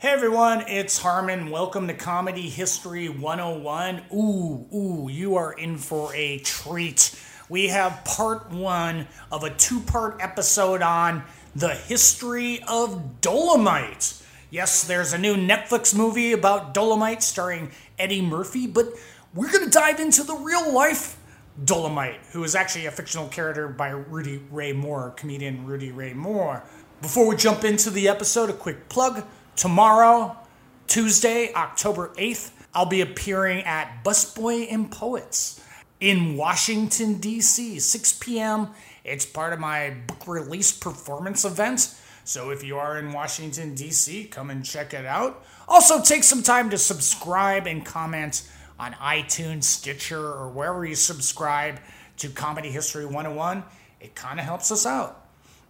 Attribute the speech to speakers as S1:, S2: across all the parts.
S1: Hey everyone, it's Harmon. Welcome to Comedy History 101. Ooh, ooh, you are in for a treat. We have part one of a two part episode on the history of Dolomite. Yes, there's a new Netflix movie about Dolomite starring Eddie Murphy, but we're going to dive into the real life Dolomite, who is actually a fictional character by Rudy Ray Moore, comedian Rudy Ray Moore. Before we jump into the episode, a quick plug. Tomorrow, Tuesday, October 8th, I'll be appearing at Busboys and Poets in Washington, D.C., 6 p.m. It's part of my book release performance event. So if you are in Washington, D.C., come and check it out. Also, take some time to subscribe and comment on iTunes, Stitcher, or wherever you subscribe to Comedy History 101. It kind of helps us out.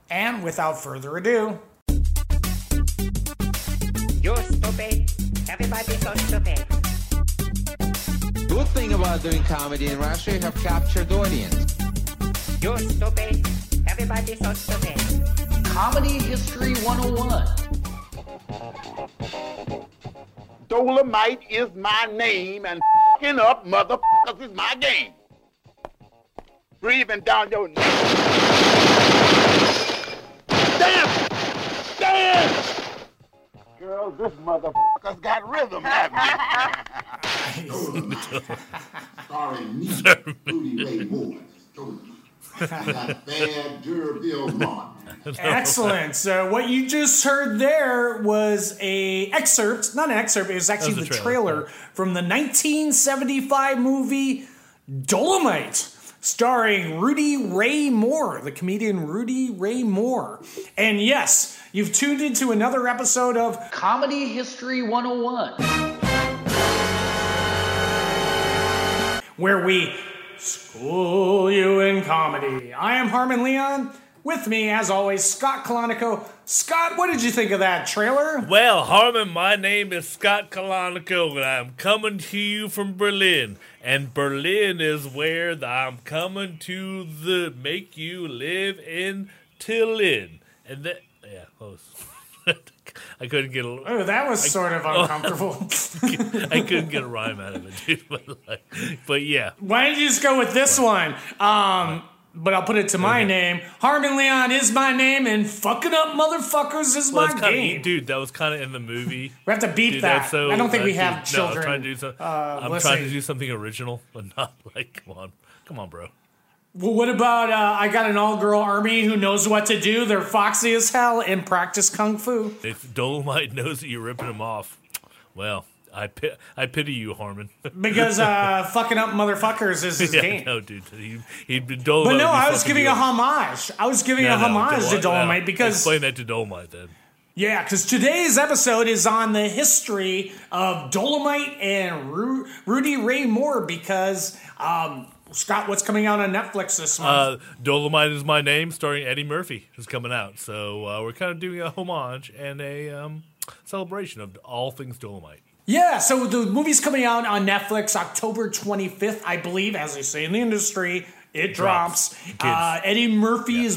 S1: And without further ado,
S2: stupid. Everybody's so stupid.
S3: Good thing about doing comedy in Russia, you have captured audience.
S2: You're stupid. Everybody's so stupid.
S1: Comedy History 101.
S4: Dolomite is my name, and fing up motherfuckers is my game. Breathing down your neck. Damn! Damn! Girl, this motherfucker's got rhythm, haven't
S5: starring me, Rudy Ray Moore. Told you. Got bad D'Urville Martin.
S1: Excellent. So what you just heard there was a excerpt, not an excerpt, it was actually
S6: was
S1: the trailer,
S6: trailer,
S1: from the 1975 movie Dolomite, starring Rudy Ray Moore, the comedian Rudy Ray Moore. And yes, you've tuned into another episode of Comedy History 101. where we school you in comedy. I am Harmon Leon. With me, as always, Scott Calonico. Scott, what did you think of that trailer?
S6: Well, Harmon, my name is Scott Calonico, and I'm coming to you from Berlin. And Berlin is where the, I'm coming to the make you live in Tillin. And that, yeah, close. I couldn't get a,
S1: Oh, that was sort of uncomfortable.
S6: I couldn't get a rhyme out of it, dude. But, like, but yeah,
S1: Why don't you just go with this one? Um, but I'll put it to my name. Harmon Leon is my name, and fucking up motherfuckers is
S6: well,
S1: my
S6: kinda,
S1: game.
S6: dude, that was kind of in the movie.
S1: we have to beat
S6: Dude,
S1: that.
S6: so.
S1: I don't think we have
S6: dude,
S1: children.
S6: No, I'm trying to do some,
S1: uh,
S6: I'm trying to do something original, but not like come on, come on, bro.
S1: Well, what about uh, I got an all-girl army who knows what to do? They're foxy as hell and practice kung fu.
S6: If Dolomite knows that you're ripping him off, well, I pi- I pity you, Harmon.
S1: Because uh, fucking up motherfuckers is his
S6: yeah,
S1: game.
S6: no, dude, he he'd been Dolomite.
S1: But no, I was giving
S6: you
S1: a homage. I was giving
S6: No,
S1: a
S6: no,
S1: homage to
S6: Dolo-
S1: Dolomite
S6: no,
S1: because
S6: explain that to Dolomite then.
S1: yeah, because today's episode is on the history of Dolomite and Ru- Rudy Ray Moore. Because um, Scott, what's coming out on Netflix this month?
S6: Uh, Dolomite is my name, starring Eddie Murphy, is coming out. So uh, we're kind of doing a homage and a um, celebration of all things Dolomite.
S1: Yeah, so the movie's coming out on Netflix October 25th, I believe, as they say in the industry. It drops.
S6: Drops.
S1: Uh, Eddie Murphy is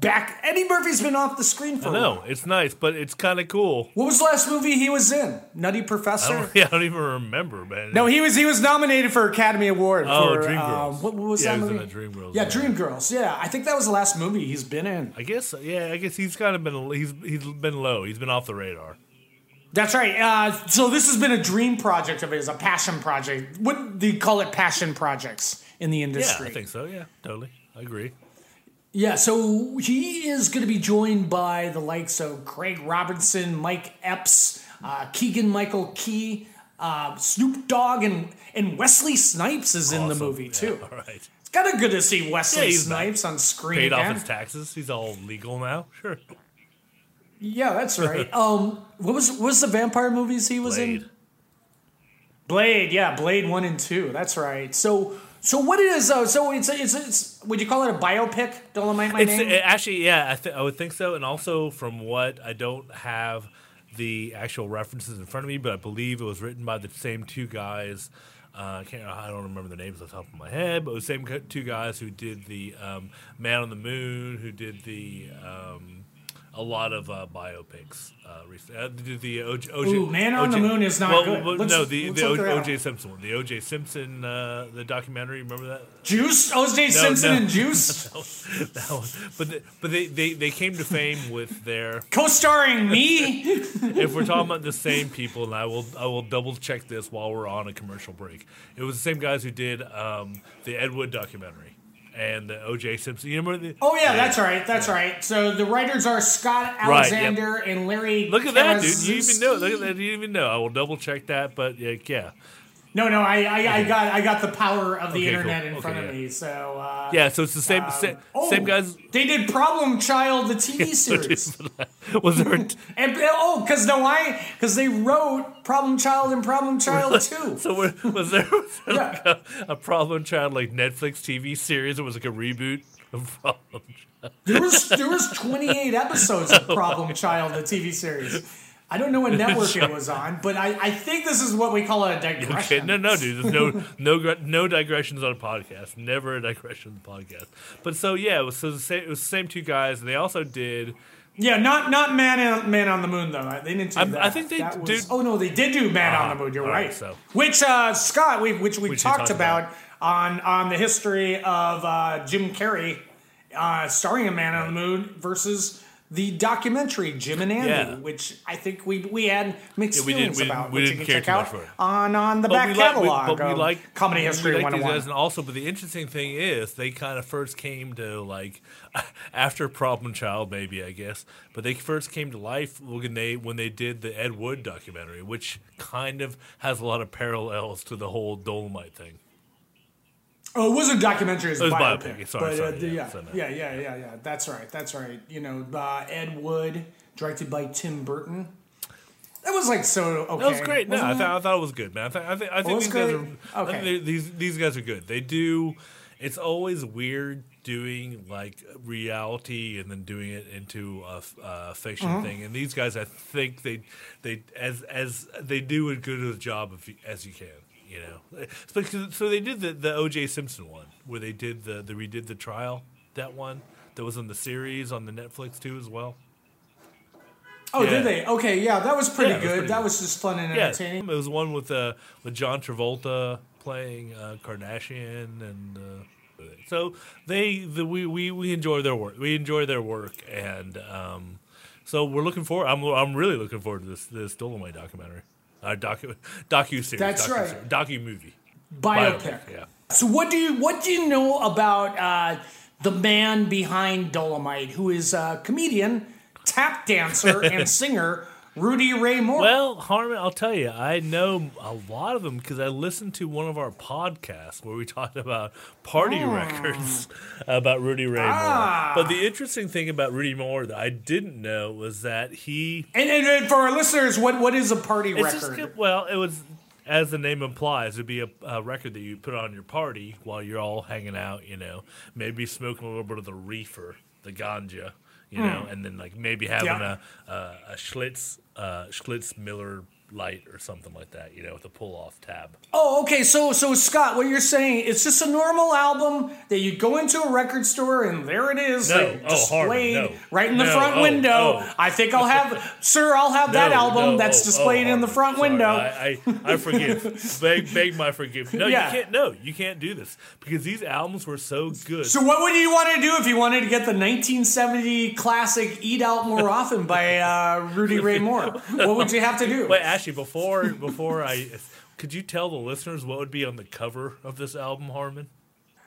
S1: back. Eddie Murphy's been off the screen for
S6: I
S1: a while.
S6: know it's nice, but it's kind of cool.
S1: What was the last movie he was in? Nutty
S6: I
S1: Professor?
S6: don't, yeah, I don't even remember, man.
S1: No, he was he was nominated for Academy Award.
S6: Oh,
S1: for,
S6: Dreamgirls.
S1: Uh, what, what was
S6: Yeah,
S1: that
S6: he was in
S1: movie?
S6: Dreamgirls,
S1: Yeah,
S6: yeah.
S1: Dreamgirls. Yeah, I think that was the last movie he's been in.
S6: I guess, yeah, I guess he's kind of been he's he's been low. He's been off the radar.
S1: That's right. Uh, so this has been a dream project of his, a passion project. What do you call it? Passion projects in the industry.
S6: Yeah,
S1: industry.
S6: I think so. Yeah, totally. I agree.
S1: Yeah, so he is going to be joined by the likes of Craig Robinson, Mike Epps, uh, Keegan Michael Key, uh, Snoop Dogg, and and Wesley Snipes is in the
S6: Awesome.
S1: movie
S6: Yeah,
S1: too.
S6: all right.
S1: It's kind of good to see Wesley
S6: Yeah,
S1: Snipes on screen
S6: Paid
S1: again.
S6: off his taxes. He's all legal now. Sure.
S1: yeah, that's right. um, what was what was the vampire movies he was
S6: Blade.
S1: in? Blade, yeah, Blade one and two. That's right. So. So what is uh, so it's it's it's would you call it a biopic? Dolomite, my
S6: It's
S1: name.
S6: it, actually yeah, I, th- I would think so. And also from what I don't have the actual references in front of me, but I believe it was written by the same two guys. Uh, I can't. I don't remember the names off the top of my head, but it was the same two guys who did the um, Man on the Moon, who did the um, a lot of uh, biopics. Uh, recently. Uh, the, the OJ,
S1: Ooh, Man on the Moon is not
S6: well,
S1: good.
S6: well,
S1: Let's-
S6: no, the, the OJ. Simpson one, the OJ Simpson, uh, the documentary. Remember that?
S1: Juice, O.J.
S6: No,
S1: Simpson
S6: no.
S1: and Juice,
S6: that one. But the, but they, they, they came to fame with their.
S1: co-starring me.
S6: If we're talking about the same people, and I will I will double check this while we're on a commercial break. It was the same guys who did um, the Ed Wood documentary and the OJ Simpson. You remember? The,
S1: Oh yeah, that's right. That's right. So the writers are Scott
S6: Right, yep.
S1: Alexander and Larry.
S6: Look at that, dude! You even know. Look at that! You even know. I will double check that, but yeah, yeah.
S1: No, no, I, I, I got, I got the power of the
S6: Okay, cool.
S1: internet in
S6: Okay,
S1: front of me. So uh,
S6: Yeah, so it's the same same,
S1: oh,
S6: same guys.
S1: They did Problem Child, the TV series,
S6: Was there? A,
S1: and oh, because no, I, because they wrote Problem Child and Problem Child Two.
S6: so was there, was there
S1: Yeah.
S6: like a, a problem child like Netflix TV series? It was like a reboot of Problem Child.
S1: There was there was 28 episodes of Problem Child, the TV series. I don't know what network it was on, but I, I think this is what we call a digression.
S6: Okay, no, no, dude. There's no no no digressions on a podcast. Never a digression on the podcast. But so yeah, it was so the same, it was the same two guys, and they also did.
S1: Yeah, not not Man on, Man on the Moon though. They didn't do
S6: I'm-
S1: that.
S6: I think they
S1: That was-
S6: did-
S1: Oh no, they did do Man on the Moon. You're
S6: right,
S1: right.
S6: so-
S1: Which uh, Scott, we which we
S6: Which
S1: talked
S6: talked
S1: about,
S6: about.
S1: on on the history of uh, Jim Carrey uh, starring a Man on the Moon versus the documentary Jim and Andy,
S6: Yeah.
S1: which I think we we had mixed
S6: Yeah, we
S1: feelings
S6: didn't- we
S1: about,
S6: we
S1: which you can
S6: care
S1: check out
S6: for
S1: on on the
S6: But
S1: back
S6: we like, we,
S1: catalog.
S6: but we like
S1: Comedy History
S6: we like these
S1: 101.
S6: guys, and also, but the interesting thing is, they kind of first came to like after Problem Child, maybe I guess, but they first came to life when they when they did the Ed Wood documentary, which kind of has a lot of parallels to the whole Dolomite thing.
S1: Oh, it wasn't a documentary, it was,
S6: It was
S1: biopic.
S6: biopic, sorry,
S1: but,
S6: sorry,
S1: uh,
S6: yeah,
S1: yeah,
S6: so no.
S1: yeah, yeah, yeah, yeah. That's right. That's right. You know, uh, Ed Wood, directed by Tim Burton. That was like so okay.
S6: That was great. No, I, thought I thought it was good, man. I, th- I, th- I think these guys are.
S1: Okay.
S6: these these guys are good. They do. It's always weird doing like reality and then doing it into a fiction
S1: Mm-hmm.
S6: thing. And these guys, I think they they as as they do as good a job as you can. You know, so they did the the O.J. Simpson one where they did the the redid the trial. That one that was on the series on the Netflix too as well.
S1: Oh,
S6: yeah.
S1: did they? Okay, yeah, that was pretty
S6: Yeah, it was
S1: good.
S6: pretty
S1: that
S6: good.
S1: was just fun and
S6: Yeah,
S1: entertaining.
S6: it was one with uh with John Travolta playing uh, Kardashian, and uh, so they the, we, we we enjoy their work. We enjoy their work, and um, so we're looking forward. I'm I'm really looking forward to this this Dolomite documentary, uh, docu docu series.
S1: That's
S6: docu
S1: right.
S6: docu movie.
S1: Biopic.
S6: Yeah.
S1: So what do you what do you know about uh, the man behind Dolomite, who is a comedian, tap dancer, and singer Rudy Ray Moore?
S6: Well, Harmon, I'll tell you, I know a lot of them because I listened to one of our podcasts where we talked about party records about Rudy Ray
S1: Ah.
S6: Moore. But the interesting thing about Rudy Moore that I didn't know was that he.
S1: and, and, and for our listeners, what what is a party
S6: just
S1: record?
S6: good- well, it was as the name implies, it'd be a, a record that you put on your party while you're all hanging out. You know, maybe smoking a little bit of the reefer, the ganja. You know, and then like maybe having.
S1: Yeah.
S6: a, a a Schlitz uh, Schlitz Miller Light or something like that. You know, with a pull off tab.
S1: Oh, okay. So, so Scott, what you're saying, it's just a normal album that you go into a record store and there it is,
S6: No.
S1: like,
S6: Oh,
S1: displayed
S6: no.
S1: right in the
S6: No.
S1: front
S6: Oh,
S1: window.
S6: oh.
S1: I think I'll have, sir, I'll have that album that's
S6: oh,
S1: displayed
S6: oh,
S1: in the front
S6: sorry.
S1: window.
S6: I, I, I forgive. beg, beg my forgiveness. No,
S1: Yeah.
S6: you can't. No, you can't do this because these albums were so good.
S1: So, what would you want to do if you wanted to get the 1970 classic "Eat Out More Often" by uh, Rudy Ray Moore? What would you have to do?
S6: Wait, actually, before before I, could you tell the listeners what would be on the cover of this album, Harmon?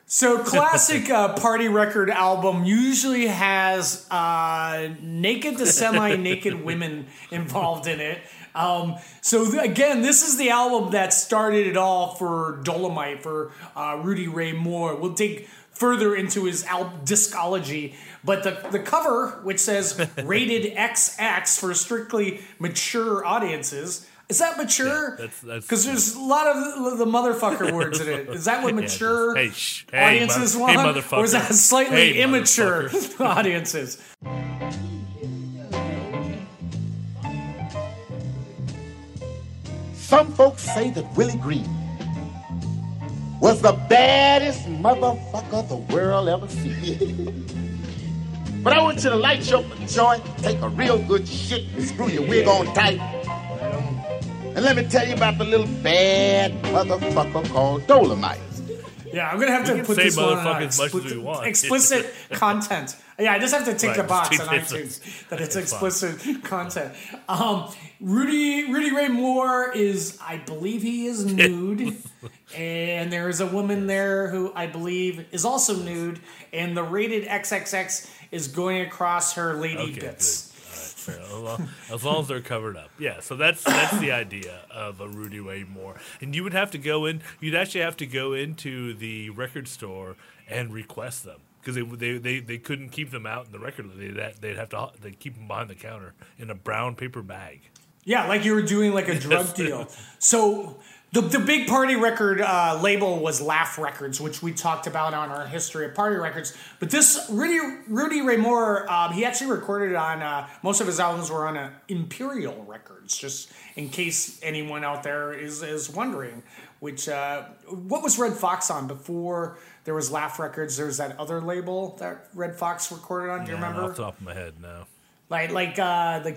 S1: So, classic uh, party record album usually has uh, naked to semi-naked women involved in it. Um, so th- again, this is the album that started it all for Dolomite for uh, Rudy Ray Moore. We'll dig further into his al- discology, but the the cover, which says "Rated XX" for strictly mature audiences. Is that mature?
S6: Yeah, that's- that's-
S1: because there's a lot of the, the motherfucker words in it. Is that what
S6: Yeah,
S1: mature
S6: hey, shh, hey,
S1: audiences
S6: mother- hey,
S1: want? or is that slightly
S6: Hey,
S1: immature audiences?
S5: Some folks say that Willie Green was the baddest motherfucker the world ever seen.
S4: But I want you to light your joint, take a real good shit, and screw your wig on tight. And let me tell you about the little bad motherfucker called Dolomite.
S1: Yeah, I'm gonna have to
S6: can
S1: put
S6: say
S1: this one on
S6: motherfucker as much as we
S1: explicit,
S6: want.
S1: explicit content. Yeah, I just have to tick
S6: Right,
S1: the box on
S6: tick
S1: iTunes that it's
S6: It's fine.
S1: explicit content. Um, Rudy Rudy Ray Moore is, I believe, he is nude, and there is a woman there who I believe is also nude, and the rated XXX is going across her lady
S6: Okay,
S1: bits.
S6: good. All right, fair. As long, as long as they're covered up, yeah. So that's that's the idea of a Rudy Ray Moore, and you would have to go in. You'd actually have to go into the record store and request them because they, they they they couldn't keep them out in the record. They'd ha- they'd have to they keep them behind the counter in a brown paper bag.
S1: Yeah, like you were doing like a drug deal. So the the big party record uh, label was Laff Records, which we talked about on our history of party records. But this Rudy Rudy Ray Moore, um, he actually recorded on uh, most of his albums were on uh, Imperial Records. Just in case anyone out there is is wondering, which uh, what was Redd Foxx on before? There was Laff Records. There was that other label that Redd Foxx recorded on. Do you
S6: Yeah,
S1: remember?
S6: Off the top of my head, no.
S1: Like like uh, the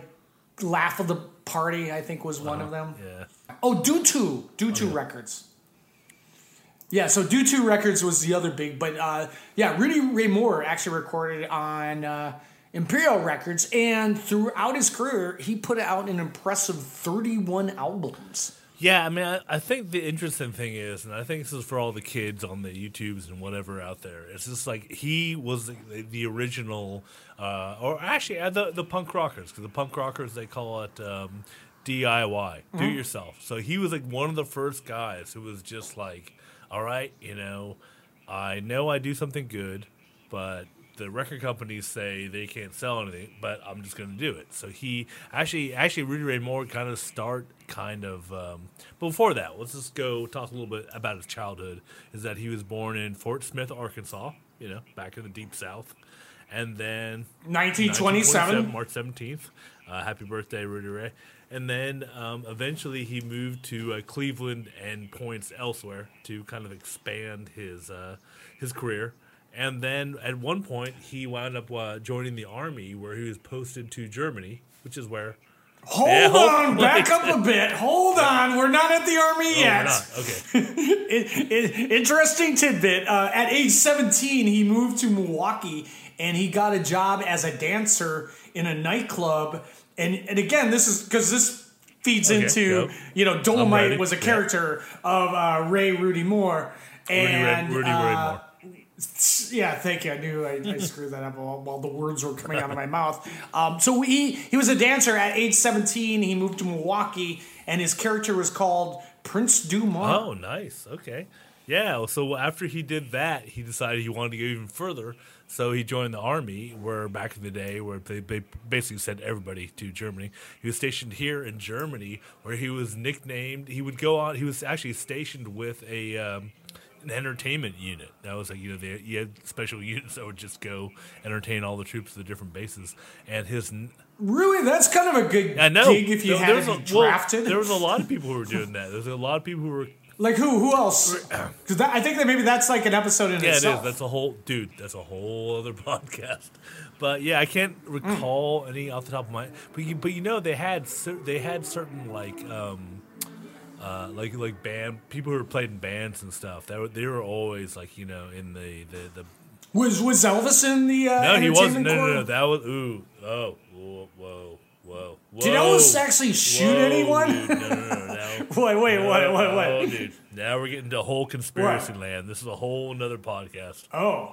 S1: Laugh of the Party, I think was one of them.
S6: Yeah.
S1: Oh, Dooto, Dooto Records. Yeah, so Dooto Records was the other big, but uh, yeah, Rudy Ray Moore actually recorded on uh, Imperial Records, and throughout his career, he put out an impressive 31 albums.
S6: Yeah, I mean, I, I think the interesting thing is, and I think this is for all the kids on the YouTubes and whatever out there. It's just like he was the, the original, uh, or actually uh, the the punk rockers, because the punk rockers they call it um, DIY, do it yourself. So he was like one of the first guys who was just like, all right, you know, I know I do something good, but the record companies say they can't sell anything, but I'm just going to do it. So he actually, actually, Rudy Ray Moore kind of start kind of. Um, but before that, let's just go talk a little bit about his childhood. Is that he was born in Fort Smith, Arkansas, you know, back in the deep South, and then
S1: 1927.
S6: March 17th. Uh, happy birthday, Rudy Ray. And then um, eventually he moved to uh, Cleveland and points elsewhere to kind of expand his uh, his career. And then at one point he wound up uh, joining the army, where he was posted to Germany, which is where.
S1: Hold
S6: Yeah,
S1: on, back up a bit. Hold on, we're not at the army
S6: Oh,
S1: yet.
S6: Okay.
S1: it, it, interesting tidbit. Uh, at age 17, he moved to Milwaukee and he got a job as a dancer in a nightclub. And, and again, this is because this feeds
S6: Okay,
S1: into,
S6: yep.
S1: you know. Dolomite was a
S6: Yep.
S1: character of uh, Ray Rudy Moore.
S6: Rudy,
S1: And,
S6: Rudy Ray
S1: uh,
S6: Moore.
S1: yeah, thank you. I knew I, I screwed that up while, while the words were coming out of my mouth. Um, so he he was a dancer at age 17. He moved to Milwaukee, and his character was called Prince Dumont.
S6: Oh, nice. Okay. Yeah. So after he did that, he decided he wanted to go even further. So he joined the army, where back in the day, where they, they basically sent everybody to Germany. He was stationed here in Germany, where he was nicknamed. He would go on. He was actually stationed with a um, an entertainment unit. That was like you know they you had special units that would just go entertain all the troops at the different bases. And his
S1: Really, that's kind of a good
S6: I know
S1: gig if you
S6: There-
S1: had
S6: there
S1: to
S6: was
S1: be
S6: a- well,
S1: drafted.
S6: there was a lot of people who were doing that. There's a lot of people who were
S1: like who? Who else? Because I think that maybe that's like an episode in
S6: Yeah,
S1: itself.
S6: it is. That's a whole dude. That's a whole other podcast. But yeah, I can't recall any off the top of my. But you, but you know, they had they had certain like um, uh, like like band people who were played in bands and stuff. That were, they were always like you know in the the, the
S1: was was Elvis in the? Uh,
S6: no he wasn't no
S1: entertainment
S6: no no that was ooh oh whoa whoa whoa whoa.
S1: Did Elvis actually shoot
S6: Whoa,
S1: anyone?
S6: dude, no no no no.
S1: wait, wait, wait, wait,
S6: Oh,
S1: wait.
S6: dude. Now we're getting to whole conspiracy
S1: What?
S6: land. This is a whole another podcast.
S1: Oh,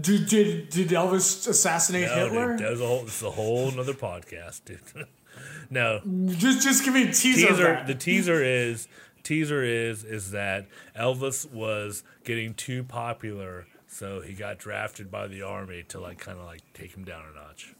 S1: did did did Elvis assassinate
S6: No,
S1: Hitler?
S6: Dude, that was a whole. This is a whole another podcast, dude. no
S1: Just just give me a teaser. of
S6: teaser.
S1: that.
S6: The teaser is teaser is is that Elvis was getting too popular, so he got drafted by the army to like kind of like take him down a notch.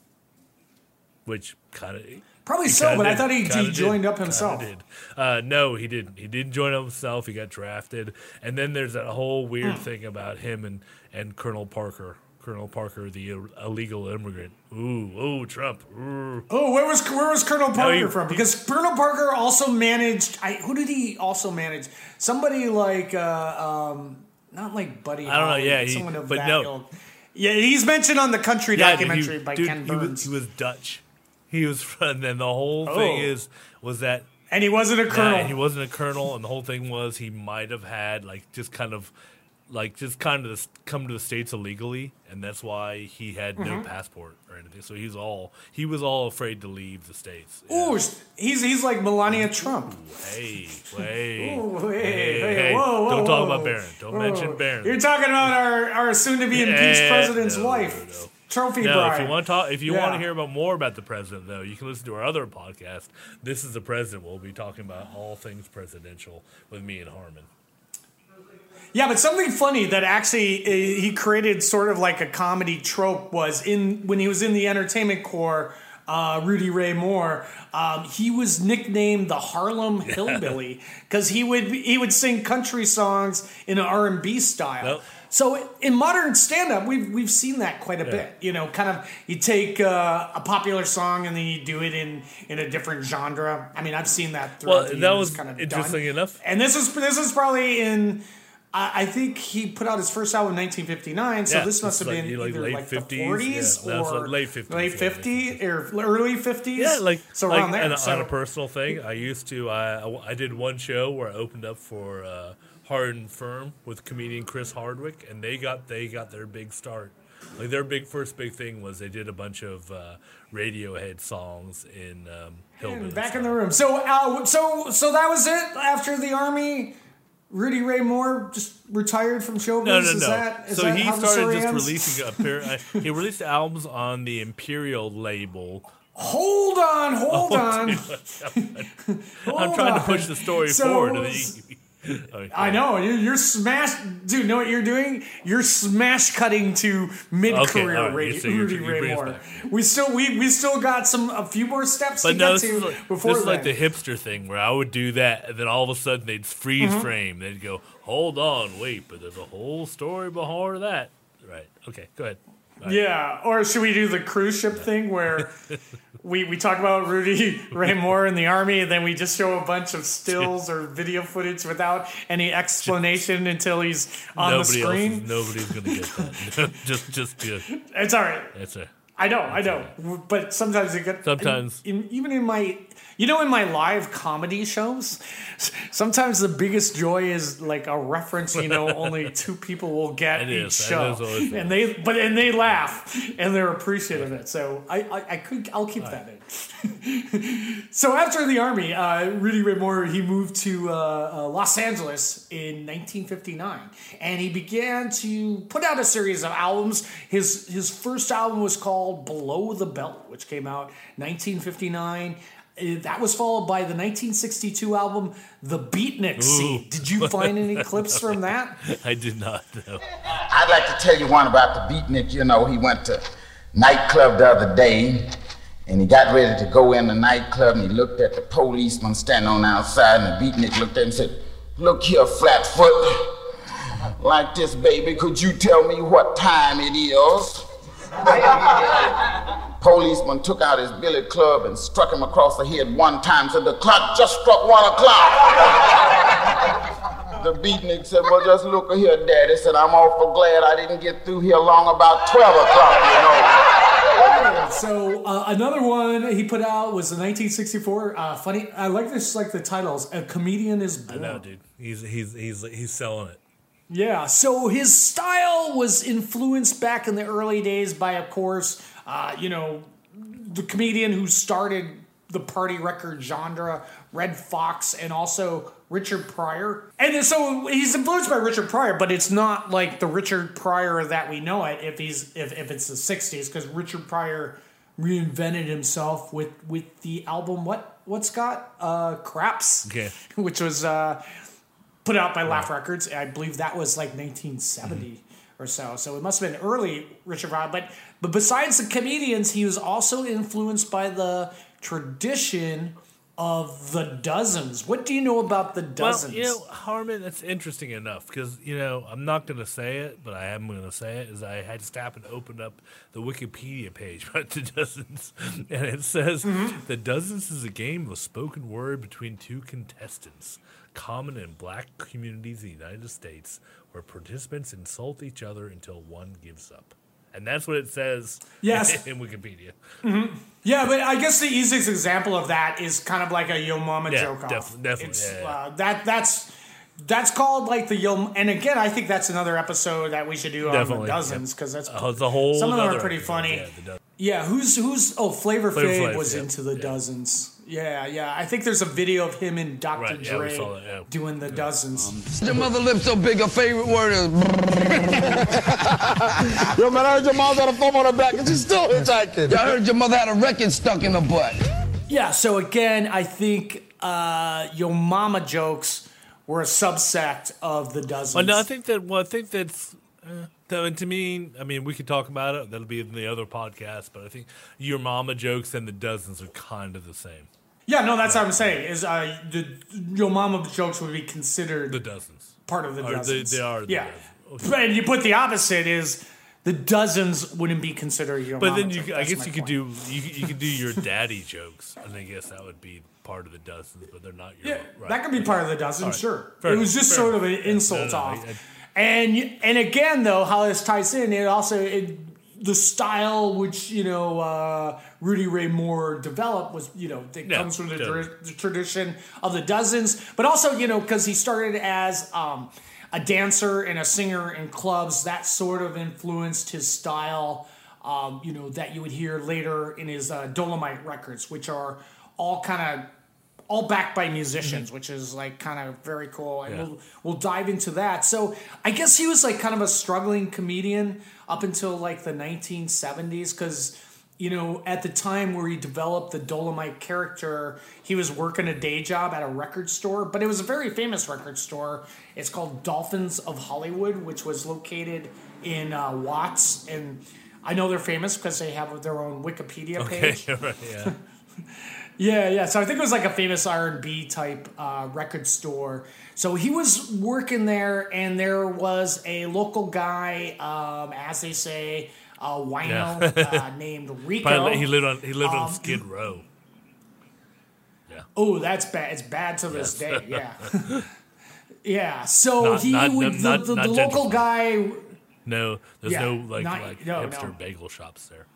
S6: Which kind of
S1: Probably so, but I thought he, he joined up himself.
S6: Did. Uh, no, he didn't. He didn't join up himself. He got drafted, and then there's that whole weird
S1: Hmm.
S6: thing about him and and Colonel Parker. Colonel Parker, the illegal immigrant. Ooh, ooh, Trump. Ooh.
S1: Oh, where was where was Colonel Parker
S6: he-
S1: from? Because Colonel Parker also managed. I, who did he also manage? Somebody like uh, um, not like Buddy.
S6: I don't know,
S1: Holly,
S6: yeah, he-
S1: of
S6: but
S1: that
S6: no.
S1: ilk. Yeah, he's mentioned on the country
S6: Yeah, dude, he-
S1: documentary by
S6: dude,
S1: Ken
S6: he was-
S1: Burns.
S6: He was, Dutch. He was and then the whole thing
S1: Oh.
S6: is was that
S1: and he wasn't a colonel.
S6: Yeah, he wasn't a colonel, and the whole thing was he might have had like just kind of like just kind of come to the states illegally, and that's why he had
S1: Mm-hmm.
S6: no passport or anything. So he's all he was all afraid to leave the states.
S1: Ooh, he's he's like Melania Trump.
S6: Hey, hey,
S1: Ooh, hey,
S6: hey,
S1: hey,
S6: hey,
S1: whoa, whoa,
S6: don't talk
S1: whoa.
S6: about Barron. Don't mention Barron.
S1: You're talking about our, our soon to be impeached
S6: Yeah,
S1: president's
S6: no,
S1: wife. Trophy
S6: No, if you want to talk, if you want to hear about more about the president, though, you can listen to our other podcast. This is the president. We'll be talking about all things presidential with me and Harmon.
S1: Yeah, but something funny that actually uh, he created sort of like a comedy trope was in when he was in the entertainment corps. Uh, Rudy Ray Moore, um, he was nicknamed the Harlem Hillbilly because he would he would sing country songs in an R and B style.
S6: Yep.
S1: So in modern stand up, we've we've seen that quite a
S6: Yeah.
S1: bit. You know, kind of you take uh, a popular song and then you do it in in a different genre. I mean, I've seen that.
S6: Well,
S1: the
S6: that
S1: years
S6: was
S1: kind of
S6: interesting
S1: done.
S6: enough.
S1: And this is this is probably in. I think he put out his first album in 1959, so
S6: Yeah,
S1: this must have
S6: like-
S1: been
S6: like
S1: either
S6: late
S1: like
S6: 50s,
S1: the 40s
S6: yeah,
S1: or
S6: like late 50s,
S1: late
S6: yeah,
S1: 50 or early 50s.
S6: Yeah, like
S1: so around there.
S6: and
S1: so,
S6: on a personal thing, I used to. I I did one show where I opened up for uh, Hard 'n Phirm with comedian Chris Hardwick, and they got they got their big start. Like their big first big thing was they did a bunch of uh, Radiohead songs in um, Hillbilly
S1: back in the room. So uh, so so that was it after the army. Rudy Ray Moore just retired from showbiz.
S6: No, no,
S1: Is
S6: no.
S1: that, is
S6: so he started just
S1: ends?
S6: releasing a. Uh, he released albums on the Imperial label.
S1: Hold on, hold on.
S6: I'm
S1: Hold
S6: trying to push the story
S1: So-
S6: forward. And then you- Okay.
S1: I know you're, you're smash, dude. Know what you're doing? You're smash cutting to mid career
S6: all right,
S1: Rudy,
S6: so
S1: Rudy Ray Moore. We still we we still got some a few more steps
S6: But
S1: to
S6: no,
S1: get to
S6: like,
S1: before
S6: this is like the hipster thing where I would do that, and then all of a sudden they'd freeze
S1: Mm-hmm.
S6: frame. They'd go, "Hold on, wait," but there's a whole story behind that. Right? Okay, go ahead.
S1: Yeah, or should we do the cruise ship thing where we, we talk about Rudy Ray Moore in the army and then we just show a bunch of stills or video footage without any explanation until he's on
S6: Nobody
S1: the
S6: else,
S1: screen?
S6: is, nobody's gonna get that. just, just, uh,
S1: It's all right.
S6: that's a.
S1: I know, I know, but sometimes it get
S6: Sometimes.
S1: in, even in my, you know, in my live comedy shows, sometimes the biggest joy is like a reference. You know, only two people will get
S6: It
S1: each
S6: is,
S1: show, and they but and they laugh and they're appreciative of it. So I I, I could I'll keep that in. so after the army, uh, Rudy Ray Moore he moved to uh, uh, Los Angeles in 1959, and he began to put out a series of albums. His his first album was called Below the Belt, which came out 1959. Uh, That was followed by the 1962 album The Beatnik Scene. Did you find any clips from that?
S6: I did not know.
S4: I'd like to tell you one about the beatnik. You know, he went to nightclub the other day, and he got ready to go in the nightclub, and he looked at the policeman standing on the outside, and the beatnik looked at him and said, "Look here, Flatfoot. Like this, baby, could you tell me what time it is?" Policeman took out his billy club and struck him across the head one time. Said the clock just struck one o'clock. The beatnik said, Well, just look here, Daddy. Said, I'm awful glad I didn't get through here long about 12 o'clock, you know.
S1: So uh, another one he put out was the 1964. Uh, funny, I like this. Like the titles, "A Comedian Is
S6: I know, dude. He's he's he's he's selling it.
S1: Yeah, so his style was influenced back in the early days by, of course, uh, you know, the comedian who started the party record genre, Redd Foxx, and also Richard Pryor. And so he's influenced by Richard Pryor, but it's not like the Richard Pryor that we know it if he's if, if it's the 60s, because Richard Pryor reinvented himself with with the album what what Scott uh craps
S6: Okay.
S1: which was uh put out by Laff Records. I believe that was like 1970 or so. So it must have been early Richard Pryor. But but besides the comedians, he was also influenced by the tradition of the dozens. What do you know about the dozens?
S6: Well, you know, Harmon, that's interesting enough because you know I'm not going to say it, but I am going to say it. Is I had to stop and open up the Wikipedia page about the dozens, and it says mm-hmm. the dozens is a game of spoken word between two contestants, common in black communities in the United States, where participants insult each other until one gives up. And that's what it says.
S1: Yes.
S6: in Wikipedia.
S1: Yeah, but I guess the easiest example of that is kind of like a Yo Mama
S6: Yeah,
S1: joke off.
S6: def- definitely, yeah, yeah.
S1: Uh, that that's that's called like the Yo. And again, I think that's another episode that we should do on the dozens because that's
S6: Oh, it's a whole.
S1: Some of them are pretty
S6: episode,
S1: funny.
S6: Yeah, the.
S1: Who's who's oh Flavor, Flav was into the dozens. Yeah, yeah. I think there's a video of him and Dr.
S6: Right, yeah,
S1: Dre
S6: we that, yeah.
S1: doing the dozens.
S7: Your mother lips so big, her favorite word is.
S8: Yo, man, I heard your mom's got a phone on her back and she's still hitchhiking.
S7: I heard your mother had a record stuck in her butt.
S1: Yeah. So again, I think uh, Yo Mama jokes were a subsect of the dozens.
S6: Well, no, I think that. Well, I think that's. Uh, that, to me, I mean, we could talk about it. That'll be in the other podcast. But I think your mama jokes and the dozens are kind of the same.
S1: Yeah, no, that's what I'm saying. Is uh, the Yo Mama jokes would be considered
S6: The dozens.
S1: part of the
S6: Or they-
S1: dozens.
S6: they are the
S1: yeah.
S6: dozens.
S1: But you put the opposite is the dozens wouldn't be considered Yo
S6: But
S1: Mama
S6: then you,
S1: joke.
S6: I
S1: That's
S6: guess
S1: my
S6: you could
S1: point.
S6: do you, you could do your daddy jokes, and I guess that would be part of the dozens, but they're not your.
S1: Yeah,
S6: right.
S1: that could be part of the dozen,
S6: All right.
S1: sure.
S6: Fair
S1: it was
S6: enough,
S1: just
S6: fair
S1: sort of an insult
S6: no, no,
S1: off.
S6: I- I-
S1: and and again, though, how this ties in, it also it, the style which you know uh, Rudy Ray Moore developed was you know it
S6: Yeah,
S1: comes from the, tra- the tradition of the dozens, but also you know because he started as um, a dancer and a singer in clubs, that sort of influenced his style. Um, you know that you would hear later in his uh, Dolomite records, which are all kind of all backed by musicians, which is like kind of very cool. And
S6: Yeah.
S1: we'll we'll dive into that. So I guess he was like kind of a struggling comedian up until like the 1970s, because you know at the time where he developed the Dolomite character, he was working a day job at a record store, but it was a very famous record store. It's called Dolphins of Hollywood, which was located in uh, Watts, and I know they're famous because they have their own Wikipedia
S6: Okay,
S1: page.
S6: right, yeah.
S1: Yeah, yeah. So I think it was like a famous R and B type uh, record store. So he was working there, and there was a local guy, um, as they say, a wino uh, named Rico.
S6: Probably, he lived on he lived on
S1: Um,
S6: Skid Row. Yeah.
S1: Oh, that's bad. It's bad to this
S6: Yes.
S1: day. Yeah. yeah. So
S6: Not-
S1: he
S6: not-
S1: would the,
S6: not
S1: the local guy.
S6: No, there's
S1: Yeah,
S6: no like like
S1: no,
S6: hipster
S1: no.
S6: bagel shops there.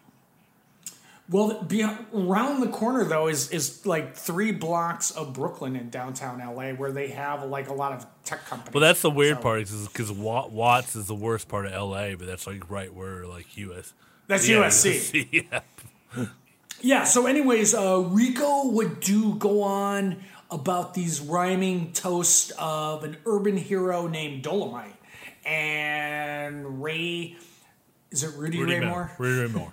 S1: Well, be, around the corner though is is like three blocks of Brooklyn in downtown LA, where they have like a lot of tech companies.
S6: Well, that's the weird
S1: So-
S6: part is because Watts is the worst part of L.A., but that's like right where like U.S.
S1: That's
S6: Yeah,
S1: USC.
S6: yeah.
S1: Yeah. So, anyways, uh, Rico would do go on about these rhyming toasts of an urban hero named Dolomite, and Ray. Is it Rudy,
S6: Rudy
S1: Ray.
S6: Moore? Rudy Ray Moore.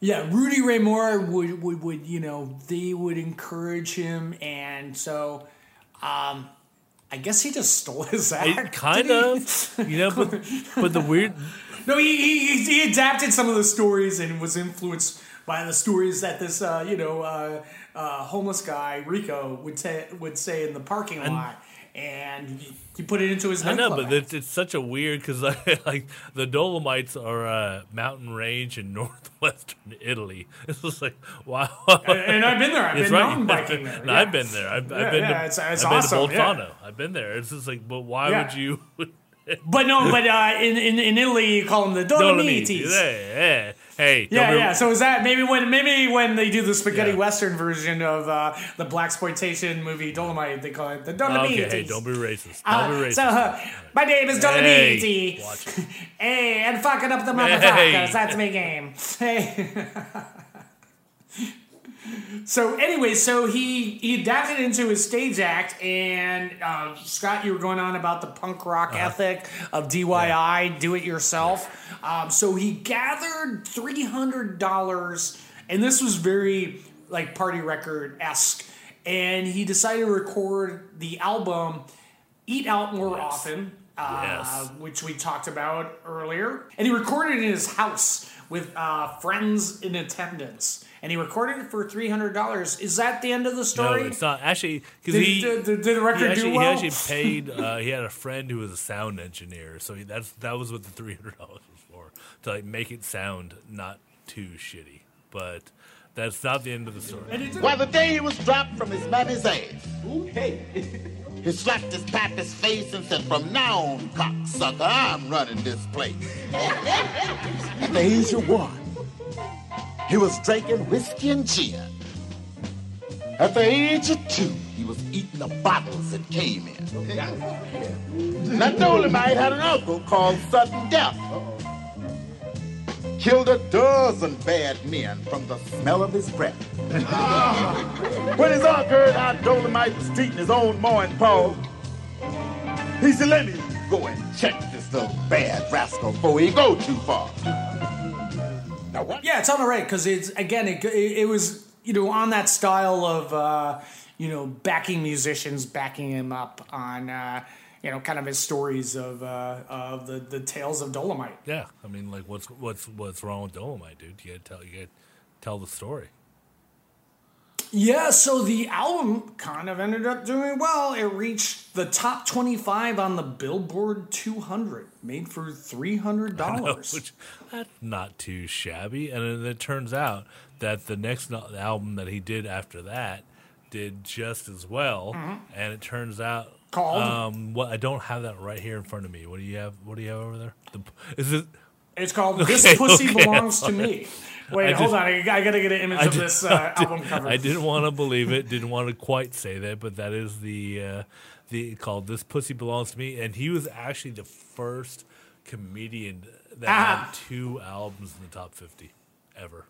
S1: Yeah, Rudy Ray Moore would, would would you know they would encourage him, and so um, I guess he just stole his act.
S6: Kind of, you know, but but the weird.
S1: No, he, he, he adapted some of the stories and was influenced by the stories that this, uh, you know, uh, uh, homeless guy Rico would say would say in the parking lot, and he, put it into his.
S6: I know, but it's, it's such a weird because like, like the Dolomites are a mountain range in northwestern Italy. It's just like wow.
S1: and I've been there. I've
S6: It's
S1: been
S6: right.
S1: mountain biking there.
S6: No,
S1: yeah.
S6: I've been there. I've,
S1: Yeah,
S6: I've been
S1: yeah,
S6: to.
S1: it's- it's
S6: I've been
S1: awesome,
S6: to
S1: yeah.
S6: Bolzano. I've been there. It's just like, but why would you?
S1: But no, but uh, in, in in Italy you call them the Dolomites.
S6: Dolomites. Yeah, yeah. Hey,
S1: Yeah,
S6: be-
S1: yeah. So is that maybe when maybe when they do the spaghetti
S6: Yeah.
S1: western version of uh, the black exploitation movie Dolomite, they call it the Dolomites.
S6: Okay, hey, don't be racist. Don't
S1: Uh,
S6: be racist.
S1: so, uh, my name is
S6: Hey, watch it.
S1: Hey, and fucking up the motherfuckers.
S6: Hey.
S1: That's my game. Hey. so anyway, so he he adapted into his stage act, and uh, Scott, you were going on about the punk rock
S6: Uh-huh.
S1: ethic of DIY, do it yourself. Um, so he gathered three hundred dollars, and this was very like party record esque, and he decided to record the album Eat Out More Often. Uh,
S6: Yes.
S1: which we talked about earlier. And he recorded it in his house with uh, friends in attendance. And he recorded it for three hundred dollars. Is that the end of the story?
S6: No,
S1: story?
S6: it's not actually because
S1: Did,
S6: he.
S1: did, did the record
S6: he actually,
S1: do well?
S6: he actually paid. Uh, he had a friend who was a sound engineer, so he, that's that was what the three hundred dollars was for to like make it sound not too shitty. But that's not the end of the story.
S1: And it did-
S8: Why, the day he was dropped from his mammy's ass,
S9: Ooh, hey.
S5: He slapped his pappy's face and said, From now on, cocksucker, I'm running this place. At the age of one, he was drinking whiskey and gin. At the age of two, he was eating the bottles that came in. Now, Dolomite had an uncle called Sudden Death. Killed a dozen bad men from the smell of his breath. when his uncle heard how Dolomite was treating his own ma and pa, he said, let me go and check this little bad rascal before he go too far. Now, what?
S1: Yeah, it's on the right because it's again it, it, it was you know on that style of uh, you know backing musicians backing him up on uh, you know kind of his stories of uh, of the the tales of Dolomite.
S6: Yeah, I mean, like, what's what's what's wrong with Dolomite, dude? You gotta tell you gotta tell the story.
S1: Yeah, so the album kind of ended up doing well. It reached the top 25 on the Billboard 200, made for $300.
S6: Which that's not too shabby. And then it turns out that the next album that he did after that did just as well. And it turns out
S1: Mm-hmm. Called?
S6: um, what I don't have that right here in front of me. What do you have? What do you have over there? The, is it?
S1: It's called This Pussy
S6: okay,
S1: Belongs to Me. Wait, hold on. I, I gotta get an image
S6: I
S1: of
S6: did,
S1: this uh,
S6: did,
S1: album cover.
S6: I didn't want to believe it. Didn't want to quite say that, but that is the uh, the called "This Pussy Belongs to Me," and he was actually the first comedian that
S1: Ah.
S6: had two albums in the top fifty ever.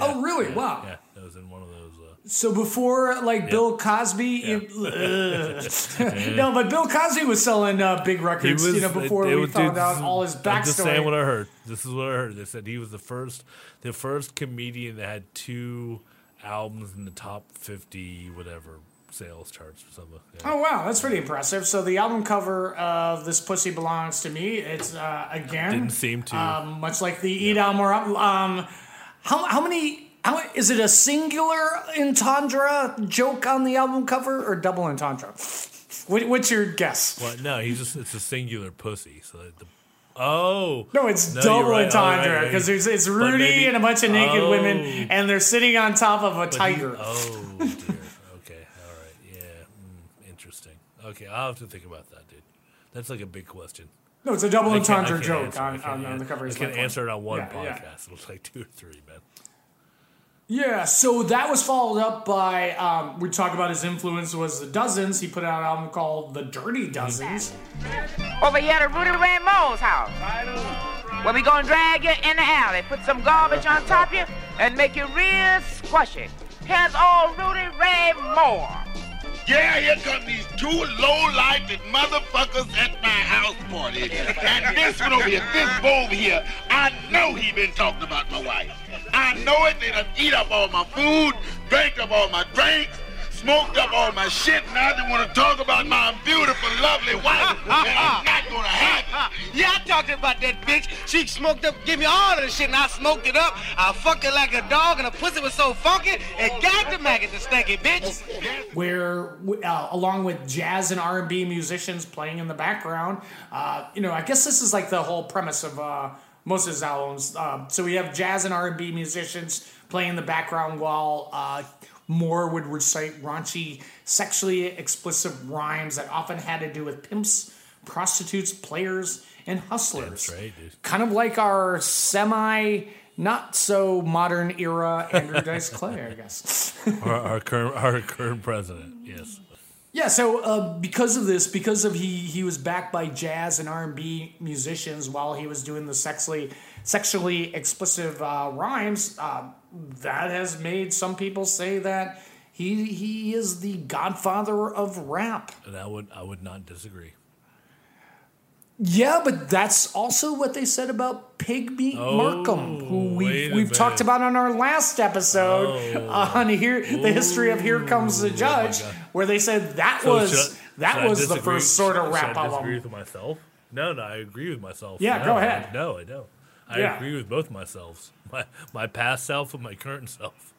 S1: Oh, really?
S6: Yeah,
S1: Wow.
S6: Yeah, that was in one of those. Uh,
S1: So before, like Bill Cosby, it- ugh. no, but Bill Cosby was selling uh, big records. you know, before
S6: it
S1: we
S6: was-
S1: found
S6: dude,
S1: out all his
S6: I'm just saying what. I heard. This is what I heard. They said he was the first, the first comedian that had two albums in the top fifty, whatever sales charts or something. Yeah.
S1: Oh wow, that's pretty impressive. So the album cover of "This Pussy Belongs to Me," it's uh, again
S6: Didn't seem to.
S1: um, much like the Eat Elmore. Um, how how many? How is it a singular entendre joke on the album cover or double entendre? What, what's your guess?
S6: What? No, he's just it's a singular pussy. So the oh
S1: No, it's
S6: No,
S1: double
S6: right. Oh,
S1: entendre because
S6: right.
S1: there's it's Rudy
S6: maybe-
S1: and a bunch of naked
S6: Oh.
S1: women, and they're sitting on top of a
S6: but he-
S1: tiger.
S6: oh dear. Okay. All right. Yeah. Mm, interesting. Okay, I'll have to think about that, dude. That's like a big question.
S1: No, it's a double
S6: I can't- I
S1: entendre joke
S6: answer-
S1: on, on, on the cover.
S6: I
S1: is
S6: can't answer it on one
S1: Yeah, yeah.
S6: podcast. It'll take two or three, man.
S1: Yeah, so that was followed up by um, we talk about his influence was the Dozens. He put out an album called The Dirty Dozens.
S2: Over here at Rudy Ray Moe's house. Where we gonna drag you in the alley, put some garbage on top of you, and make you real squishy. Here's old Rudy Ray Moore.
S5: Yeah, here come these two low-lifed motherfuckers at my house party. And this one over here, this boy over here, I know he been talking about my wife. I know it. They done eat up all my food, drank up all my drinks, smoked up all my shit. And now they want to talk about my beautiful, lovely wife. Gonna it.
S8: Yeah, I talked about that bitch. She smoked up, give me all of the shit, and I smoked it up. I fucked it like a dog, and her pussy was so funky, it got the maggot, the stanky bitch.
S1: where uh, along with jazz and r&b musicians playing in the background uh, you know i guess this is like the whole premise of uh, most of his albums uh, so we have jazz and r&b musicians playing in the background while uh, moore would recite raunchy sexually explicit rhymes that often had to do with pimps prostitutes players and hustlers
S6: That's right, dude.
S1: kind of like our semi not so modern era Andrew Dice Clay, I guess.
S6: Our, our current our current president. Yes.
S1: Yeah, so uh, because of this, because of he he was backed by jazz and R and B musicians while he was doing the sexually sexually explicit uh, rhymes, uh, that has made some people say that he he is the godfather of rap.
S6: And I would I would not disagree.
S1: Yeah, but that's also what they said about Pigmeat
S6: Oh,
S1: Markham, who we we've talked about on our last episode
S6: Oh.
S1: on here the history of Here Comes the Judge,
S6: God.
S1: where they said that
S6: So
S1: was that was the first sort of
S6: should
S1: rap
S6: I disagree with myself? No, no, I agree with myself.
S1: Yeah,
S6: No,
S1: go
S6: I-
S1: ahead.
S6: no, I don't. I
S1: Yeah.
S6: agree with both myself. My my past self and my current self.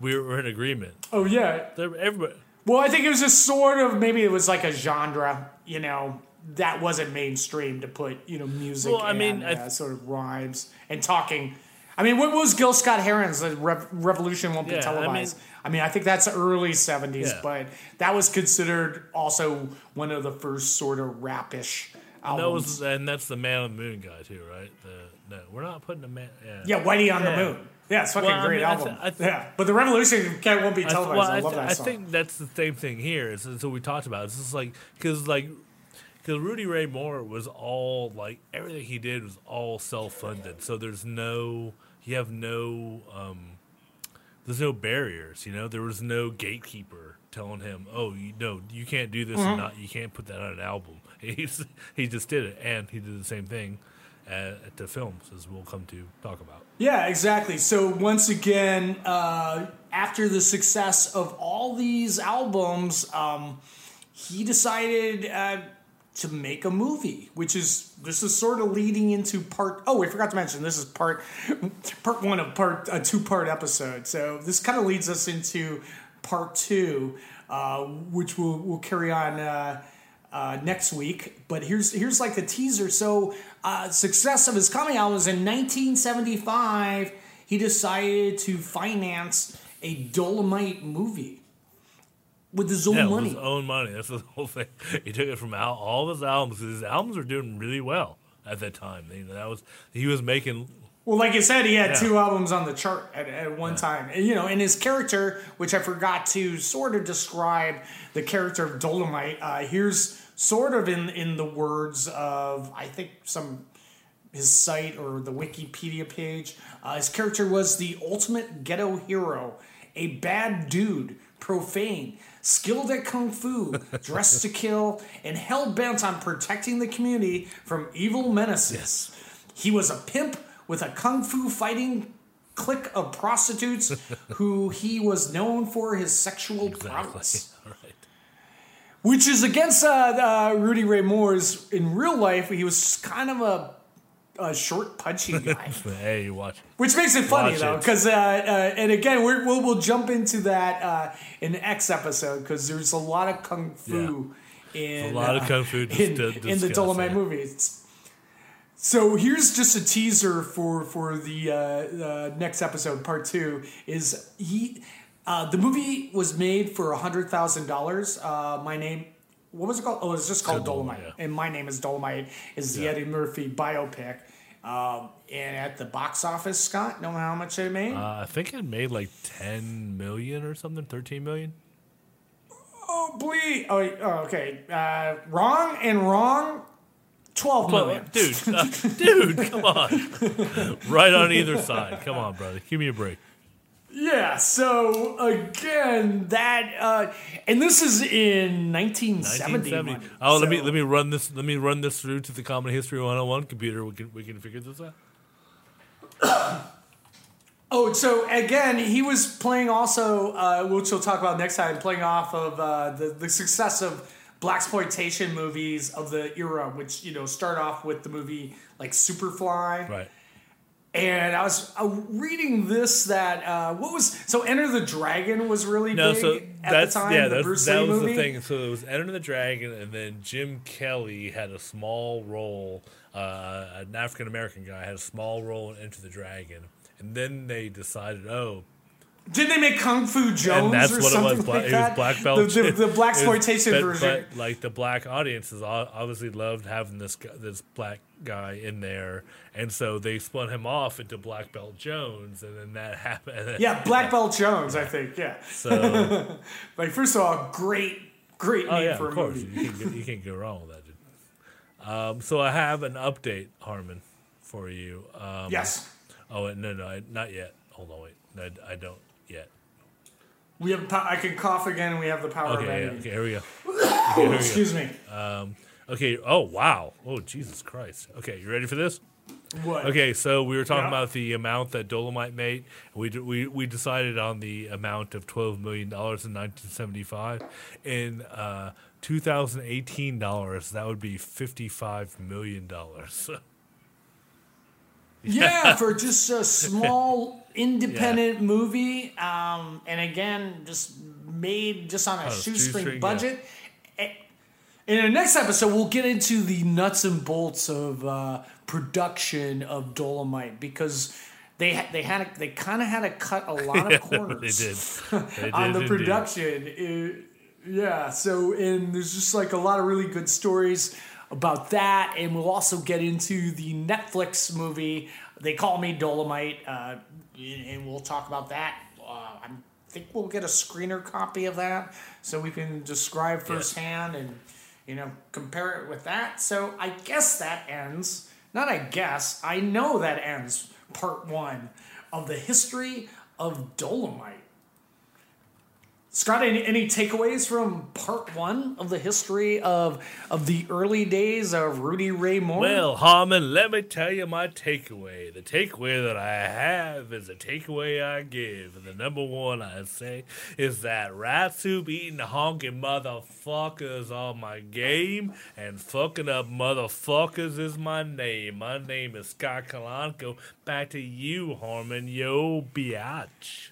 S6: We were, in agreement.
S1: Oh yeah.
S6: Everybody.
S1: Well, I think it was just sort of maybe it was like a genre, you know, that wasn't mainstream to put you know music
S6: Well, I
S1: and
S6: mean, I-
S1: uh, sort of rhymes and talking. I I mean, what was Gil Scott Heron's The Revolution Won't Be
S6: Yeah, I mean-
S1: Televised? I mean, I think that's early 70s,
S6: Yeah.
S1: but that was considered also one of the first sort of rapish
S6: And that
S1: albums.
S6: was, and that's the Man on the Moon guy too, right? The, no, we're not putting a man. Yeah,
S1: yeah, Whitey on
S6: Yeah.
S1: the Moon. Yeah, it's fucking
S6: Well, I
S1: great
S6: mean, I
S1: album.
S6: th- I th-
S1: yeah, but the Revolution Cat won't be
S6: I th-
S1: televised.
S6: well,
S1: I,
S6: I,
S1: love
S6: th-
S1: that
S6: I think that's the same thing here. Is what we talked about. It's just like because like because Rudy Ray Moore was all like everything he did was all self funded. So there's no you have no um, there's no barriers. You know, there was no gatekeeper telling him, "Oh, you know, you can't do this
S1: Mhm.
S6: and not you can't put that on an album." He's he just did it, and he did the same thing at, at the films, as we'll come to talk about.
S1: Yeah, exactly. So once again, uh, after the success of all these albums, um, he decided uh, to make a movie, which is this is sort of leading into part. Oh, I forgot to mention this is part part one of part a two part episode. So this kind of leads us into part two, uh, which we'll we'll carry on. Uh, uh, next week. But here's here's like a teaser. So uh, success of his coming album was in 1975. He decided to finance a Dolemite movie with his own
S6: yeah, with
S1: money.
S6: his own money. That's the whole thing. He took it from al- all of his albums. His albums were doing really well at that time. You know, that was he was making.
S1: Well, like you said, he had
S6: Yeah.
S1: two albums on the chart at, at one time. And, you know, and his character, which I forgot to sort of describe the character of Dolemite, uh, here's sort of in in the words of I think some his site or the Wikipedia page. Uh, his character was the ultimate ghetto hero, a bad dude, profane, skilled at kung fu, dressed to kill, and hell bent on protecting the community from evil menaces. He was a pimp with a kung fu fighting clique of prostitutes who he was known for his sexual prowess. Which is against uh, uh, Rudy Ray Moore's. In real life, he was kind of a, a short, punchy guy.
S6: hey, watch.
S1: Which makes it funny
S6: Watch
S1: though, because uh, uh, and again we're, we'll we'll jump into that uh, in the X episode because there's a lot of kung fu in
S6: A lot of
S1: uh,
S6: kung fu
S1: in, in the Dolemite
S6: yeah.
S1: movies. So here's just a teaser for for the uh, next episode, part two. Is he? Uh, the movie was made for a hundred thousand dollars. Uh, my name. What was it called? Oh, it was just called Dolemite.
S6: Dolemite,
S1: And my name is Dolemite. Is the
S6: Yeah.
S1: Eddie Murphy biopic. Um, and at the box office, Scott, know how much it made?
S6: Uh, I think it made like ten million or something, thirteen million.
S1: oh, bleed. Oh, oh, okay. Uh, wrong and wrong. Twelve million.
S6: dude, uh, dude, come on, right on either side. Come on, brother, give me a break.
S1: Yeah, so again, that uh and this is in 1970.
S6: 1970.
S1: money.
S6: Oh, let me let me run this. Let me run this through to the Comedy History 101 computer. We can we can figure this out.
S1: Oh, so again, he was playing also, uh, which we'll talk about next time, playing off of uh, the the success of blaxploitation movies of the era, which you know start off with the movie like Superfly,
S6: Right.
S1: And I was uh, reading this that uh, what was so Enter the Dragon was really
S6: No,
S1: big
S6: so
S1: at
S6: that's
S1: the time.
S6: yeah,
S1: the
S6: that's,
S1: Bruce
S6: that was the thing. So it was Enter the Dragon, and then Jim Kelly had a small role. Uh, an African American guy had a small role in Enter the Dragon, and then they decided, oh,
S1: Did they make Kung Fu Jones
S6: and that's
S1: or
S6: what it
S1: something
S6: was. Bla-
S1: like
S6: it
S1: that?
S6: was black belt.
S1: The, the, the blaxploitation
S6: but,
S1: version.
S6: But like the black audiences obviously loved having this gu- this black guy in there, and so they spun him off into Black Belt Jones, and then that happened.
S1: yeah, Black Belt Jones, I think. Yeah.
S6: So-
S1: like first of all, great, great
S6: Oh
S1: name
S6: yeah,
S1: for a
S6: course.
S1: movie.
S6: You can't, go, you can't go wrong with that. Dude. Um, so I have an update, Harmon, for you. Um,
S1: Yes.
S6: Oh no, no, not yet. Hold on, wait. No, I don't yet.
S1: We have. po- I can cough again. We have the power
S6: Okay, yeah, okay, here we go. Okay, here we go.
S1: Excuse me.
S6: Um, okay. Oh wow. Oh Jesus Christ. Okay, you ready for this?
S1: What?
S6: Okay, so we were talking
S1: Yeah.
S6: about the amount that Dolemite made. We d- we we decided on the amount of twelve million dollars in nineteen seventy five. In uh, two thousand eighteen dollars, that would be fifty five million dollars.
S1: Yeah, for just a small independent movie, um, and again, just made just on a
S6: a
S1: shoestring,
S6: shoestring,
S1: budget. A- In the next episode, we'll get into the nuts and bolts of uh, production of Dolemite because they they had a, they kind of had to cut a lot of corners.
S6: they did. They
S1: on the production. It- yeah, so and there's just like a lot of really good stories about that, and we'll also get into the Netflix movie. They call me Dolemite, uh, and we'll talk about that. Uh, I think we'll get a screener copy of that so we can describe firsthand and you know compare it with that. So I guess that ends. Not I guess. I know that ends part one of the history of Dolemite. Scott, any, any takeaways from part one of the history of of the early days of Rudy Ray Moore?
S6: Well, Harmon, let me tell you my takeaway. The takeaway that I have is a takeaway I give. And the number one I say is that rat soup eating honky motherfuckers are my game, and fucking up motherfuckers is my name. My name is Scott Calonico. Back to you, Harmon. Yo, biatch.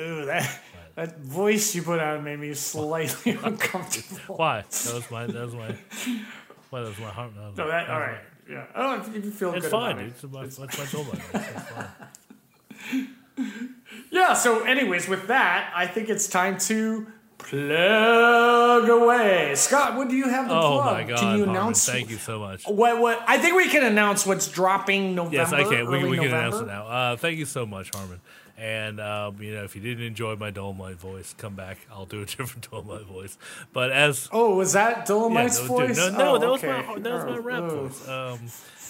S1: Ooh, that that voice you put out made me slightly uncomfortable.
S6: Why? That was my. That was my. Why? That was my heart. That was
S1: No, that
S6: that
S1: all right. Yeah, I don't know if you feel
S6: my- It's
S1: good
S6: fine,
S1: about
S6: dude.
S1: it.
S6: It's my, that's my soul. It's.
S1: Yeah. So, anyways, with that, I think it's time to plug away. Scott, what do you have to
S6: Oh
S1: plug?
S6: my God,
S1: Can you announce?
S6: thank you so much.
S1: What? What? I think we can announce what's dropping November.
S6: Yes, I can. We, we can
S1: November.
S6: announce it now. Uh, thank you so much, Harmon. And um, you know, if you didn't enjoy my Dolemite voice, come back. I'll do a different Dolemite voice. But as
S1: Oh, was that Dolemite's
S6: no,
S1: voice?
S6: No, no,
S1: Oh,
S6: that was
S1: okay.
S6: my that was my
S1: Oh,
S6: rap
S1: oh.
S6: voice. Um,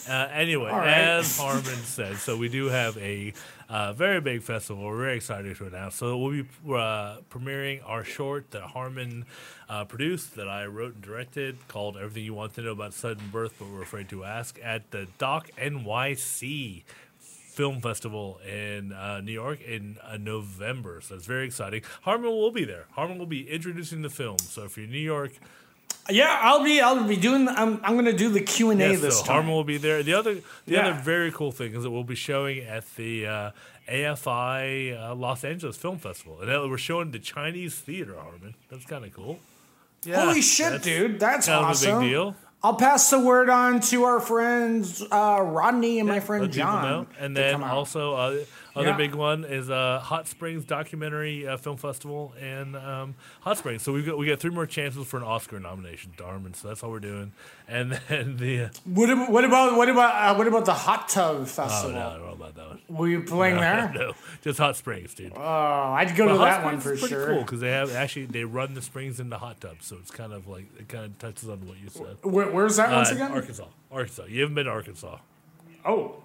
S6: uh, anyway,
S1: right.
S6: as Harmon said, so we do have a uh, very big festival. We're very excited to announce. So we'll be uh, premiering our short that Harmon uh, produced, that I wrote and directed, called "Everything You Want to Know About Sudden Birth, But We're Afraid to Ask" at the Doc NYC Film Festival in uh, New York in uh, November. So it's very exciting. Harmon will be there. Harmon will be introducing the film. So if you're in New York.
S1: Yeah, I'll be. I'll be doing. I'm. I'm gonna do the Q and A
S6: Yes,
S1: this
S6: so
S1: time.
S6: Harmon will be there. The other, the
S1: Yeah.
S6: other very cool thing is that we'll be showing at the uh, AFI uh, Los Angeles Film Festival, and uh, we're showing the Chinese theater. Harmon, that's kind of cool. Yeah,
S1: Holy shit,
S6: that's
S1: dude! That's
S6: kind
S1: awesome.
S6: of a big deal.
S1: I'll pass the word on to our friends uh, Rodney and my friend John.
S6: And then also, uh, other
S1: Yeah.
S6: big one is uh, Hot Springs Documentary uh, Film Festival in um, Hot Springs. So we got we got three more chances for an Oscar nomination, Darman. So that's all we're doing. And then the uh,
S1: What, ab- what about what about uh, what about the Hot Tub Festival?
S6: oh no, I don't know about that one.
S1: Were you playing
S6: no,
S1: there?
S6: No, just Hot Springs, dude.
S1: Oh, I'd go to
S6: Hot
S1: that one for sure.
S6: cool because they have actually they run the springs in the hot tub, so it's kind of like it kind of touches on what you said.
S1: Where, where's that once
S6: Uh,
S1: again?
S6: Arkansas, Arkansas. You haven't been to Arkansas.
S1: Oh,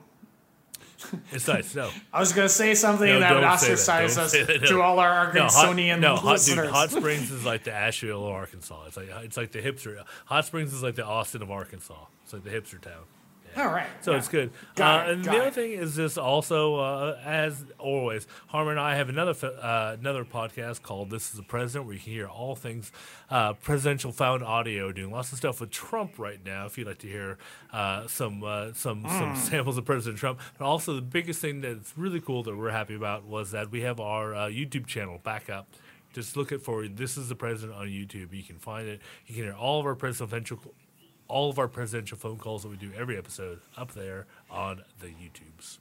S6: It's nice. No,
S1: I was gonna say something
S6: no,
S1: that would
S6: don't that.
S1: ostracize us
S6: that. No.
S1: to all our
S6: No, hot,
S1: Arkansonian
S6: no, hot,
S1: listeners.
S6: dude, hot Springs is like the Asheville of Arkansas. It's like it's like the hipster. Hot Springs is like the Austin of Arkansas. It's like the hipster town.
S1: All right.
S6: So
S1: yeah.
S6: it's good.
S1: Got
S6: uh,
S1: it,
S6: and the other
S1: it.
S6: thing is just also, uh, as always, Harmon and I have another uh, another podcast called "This Is the President," where you can hear all things uh, presidential found audio, doing lots of stuff with Trump right now. If you'd like to hear uh, some uh, some some
S1: Mm.
S6: samples of President Trump, but also the biggest thing that's really cool that we're happy about was that we have our uh, YouTube channel back up. Just look it for "This Is the President" on YouTube. You can find it. You can hear all of our presidential all of our presidential phone calls that we do every episode up there on the YouTubes.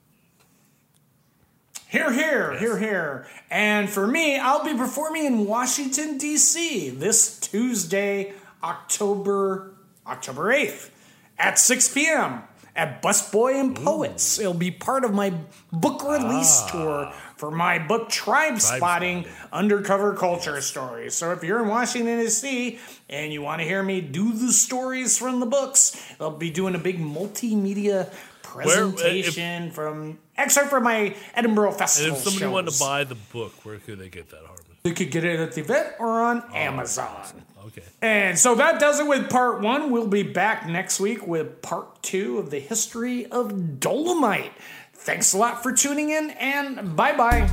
S1: Here, here, here, here. And for me, I'll be performing in Washington D.C. this Tuesday, October October eighth, at six p.m. at Busboys and Poets. It'll be part of my book release ah. tour for my book Tribespotting Undercover Culture Stories. So if you're in Washington D.C. and you want to hear me do the stories from the books, I'll be doing a big multimedia
S6: Where- uh, if-
S1: presentation from excerpt from my Edinburgh Festival
S6: if somebody
S1: shows.
S6: wanted to buy the book, where could they get that, Harmon?
S1: they could get it at the event or on Amazon.
S6: Okay.
S1: And so that does it with part one. We'll be back next week with part two of the history of Dolemite. Thanks a lot for tuning in, and bye bye.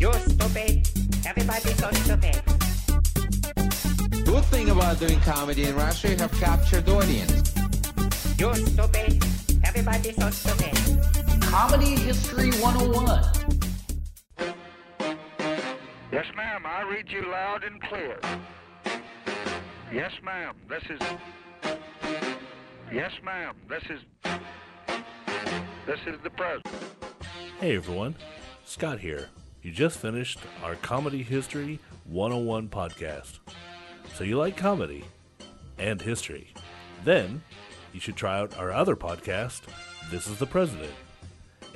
S9: You're stupid. Everybody's so stupid.
S3: Good thing about doing comedy in Russia, you have captured audience.
S9: You're stupid. Everybody's so stupid.
S1: Comedy History 101.
S10: Yes, ma'am. I read you loud and clear. Yes, ma'am. This is. Yes, ma'am. This is. This is the president.
S6: Hey everyone, Scott here. You just finished our Comedy History 101 podcast. So you like comedy and history. Then you should try out our other podcast, This is the President.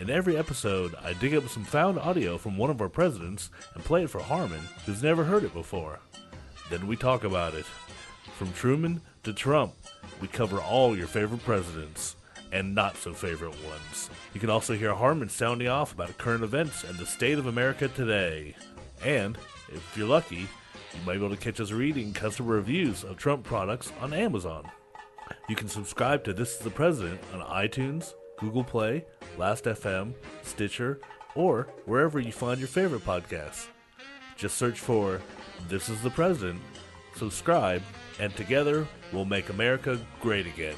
S6: In every episode, I dig up some found audio from one of our presidents and play it for Harmon, who's never heard it before. Then we talk about it. From Truman to Trump, we cover all your favorite presidents and not so favorite ones. You can also hear Harmon sounding off about current events and the state of America today. And, if you're lucky, you might be able to catch us reading customer reviews of Trump products on Amazon. You can subscribe to This is the President on iTunes, Google Play, Last.fm, Stitcher, or wherever you find your favorite podcasts. Just search for This is the President, subscribe, and together we'll make America great again.